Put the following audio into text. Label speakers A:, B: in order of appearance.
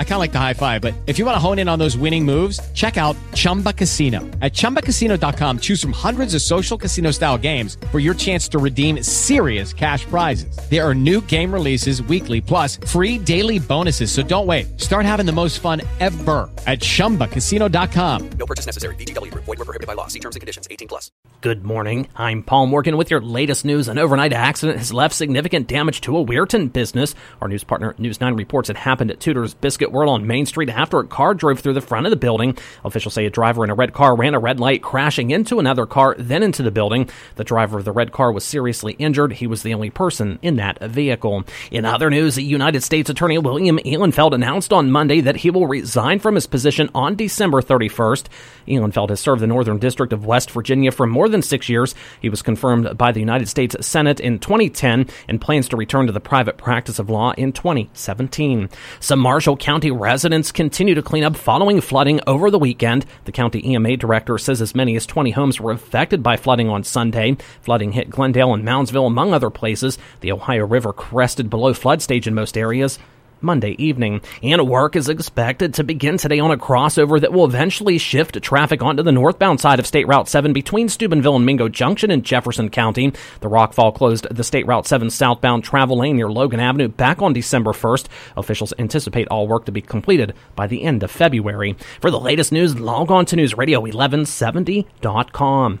A: I kind of like the high five, but if you want to hone in on those winning moves, check out Chumba Casino. At ChumbaCasino.com, choose from hundreds of social casino style games for your chance to redeem serious cash prizes. There are new game releases weekly, plus free daily bonuses. So don't wait. Start having the most fun ever at ChumbaCasino.com.
B: No purchase necessary. VGW Group. Void were prohibited by law. See terms and conditions. 18 plus.
C: Good morning. I'm Paul Morgan with your latest news. An overnight accident has left significant damage to a Weirton business. Our news partner News 9 reports it happened at Tudor's Biscuit World on Main Street after a car drove through the front of the building. Officials say a driver in a red car ran a red light, crashing into another car, then into the building. The driver of the red car was seriously injured. He was the only person in that vehicle. In other news, United States Attorney William Ihlenfeld announced on Monday that he will resign from his position on December 31st. Ihlenfeld has served the Northern District of West Virginia for more than six years. He was confirmed by the United States Senate in 2010 and plans to return to the private practice of law in 2017. Some Marshall County residents continue to clean up following flooding over the weekend. The county EMA director says as many as 20 homes were affected by flooding on Sunday. Flooding hit Glendale and Moundsville, among other places. The Ohio River crested below flood stage in most areas. Monday evening. And work is expected to begin today on a crossover that will eventually shift traffic onto the northbound side of State Route 7 between Steubenville and Mingo Junction in Jefferson County. The rockfall closed the State Route 7 southbound travel lane near Logan Avenue back on December 1st. Officials anticipate all work to be completed by the end of February. For the latest news, log on to newsradio1170.com.